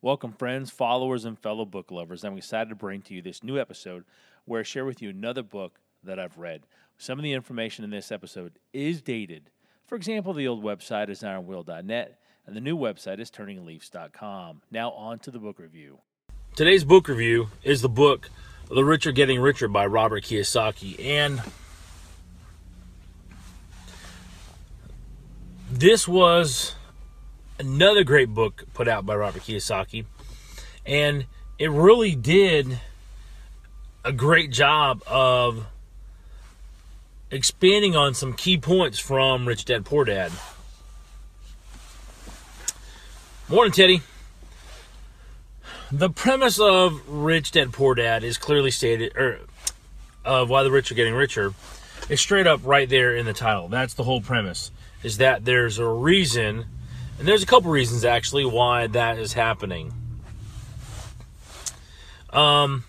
Welcome, friends, followers, and fellow book lovers. I'm excited to bring to you this new episode where I share with you another book that I've read. Some of the information in this episode is dated. For example, the old website is ironwill.net and the new website is turningleafs.com. Now, on to the book review. Today's book review is the book The Rich Are Getting Richer by Robert Kiyosaki. And this was another great book put out by Robert Kiyosaki. And it really did a great job of expanding on some key points from Rich Dad Poor Dad. Morning, Teddy. The premise of Rich Dad Poor Dad is clearly stated, or of why the rich are getting richer, is straight up right there in the title. That's the whole premise. Is that there's a reason, and there's a couple reasons actually why that is happening. Um,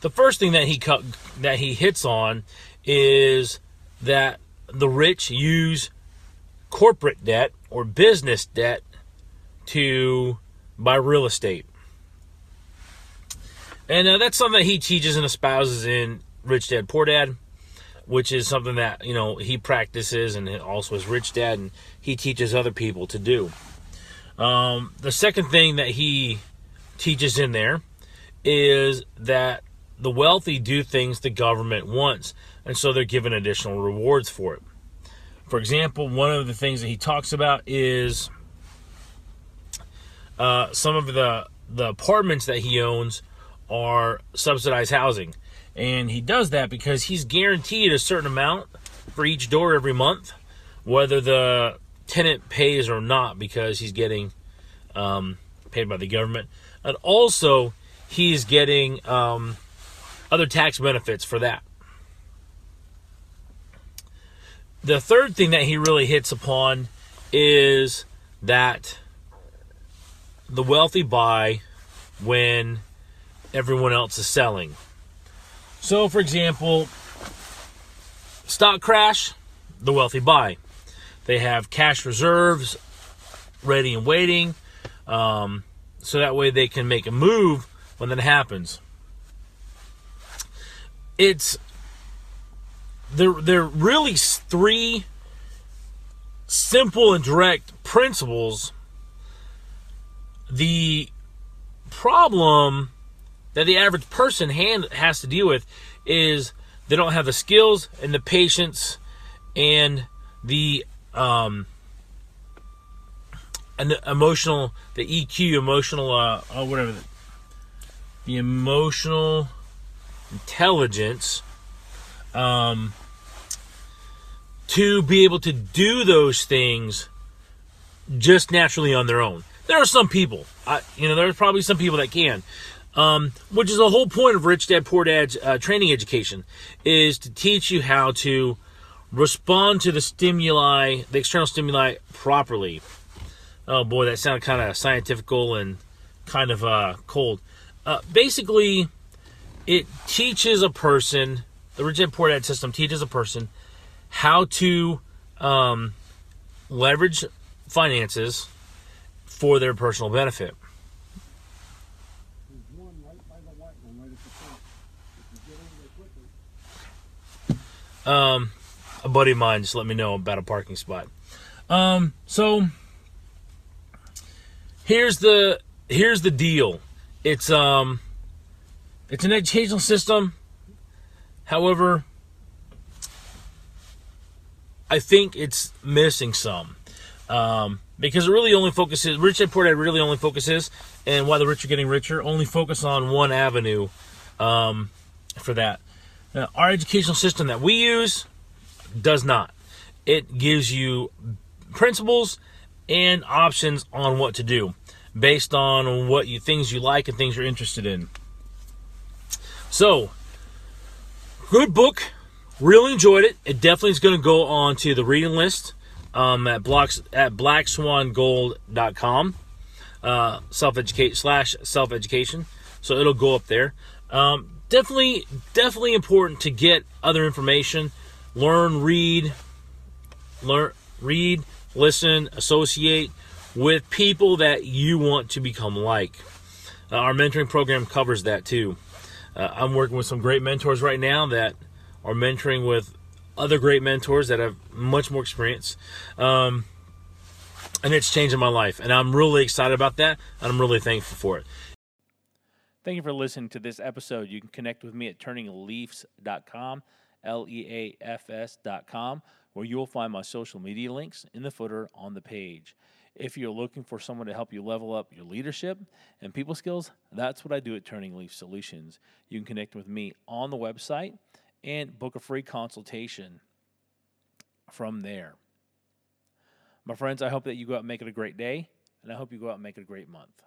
the first thing that he cut, that he hits on is that the rich use corporate debt or business debt to buy real estate. And uh, that's something that he teaches and espouses in Rich Dad Poor Dad, which is something that, you know, he practices and also his Rich Dad and he teaches other people to do. Um, the second thing that he teaches in there is that the wealthy do things the government wants, and so they're given additional rewards for it. For example, one of the things that he talks about is uh, some of the the apartments that he owns are subsidized housing, and he does that because he's guaranteed a certain amount for each door every month, whether the tenant pays or not, because he's getting um, paid by the government, and also he's getting um, other tax benefits for that. The third thing that he really hits upon is that the wealthy buy when everyone else is selling. So, for example, stock crash, the wealthy buy. They have cash reserves ready and waiting, um, so that way they can make a move when that happens it's there there are really three simple and direct principles the problem that the average person hand, has to deal with is they don't have the skills and the patience and the um and the emotional the EQ emotional uh oh, whatever the, the emotional intelligence um, to be able to do those things just naturally on their own. There are some people, I, you know, there's probably some people that can, um, which is the whole point of Rich Dad Poor Dad's uh, training education, is to teach you how to respond to the stimuli, the external stimuli properly. Oh boy, that sounded kind of scientifical and kind of uh, cold. Uh, basically, it teaches a person, the Rich Dad Poor Dad system teaches a person how to um, leverage finances for their personal benefit. Um, a buddy of mine just let me know about a parking spot. Um, so here's the here's the deal. It's um it's an educational system. However, I think it's missing some. Um, because it really only focuses, Rich Dad Poor Dad really only focuses, and why the rich are getting richer, only focus on one avenue um, for that. Now, our educational system that we use does not. It gives you principles and options on what to do based on what you things you like and things you're interested in. So, good book. Really enjoyed it. It definitely is going to go on to the reading list um, at blocks at blackswangold.com. Uh, self educate slash self education. So it'll go up there. Um, definitely, definitely important to get other information. Learn, read, learn, read, listen, associate with people that you want to become like. Uh, our mentoring program covers that too. Uh, I'm working with some great mentors right now that are mentoring with other great mentors that have much more experience. Um, and it's changing my life. And I'm really excited about that. And I'm really thankful for it. Thank you for listening to this episode. You can connect with me at turningleafs.com, L E A F S.com, where you will find my social media links in the footer on the page. If you're looking for someone to help you level up your leadership and people skills, that's what I do at Turning Leaf Solutions. You can connect with me on the website and book a free consultation from there. My friends, I hope that you go out and make it a great day, and I hope you go out and make it a great month.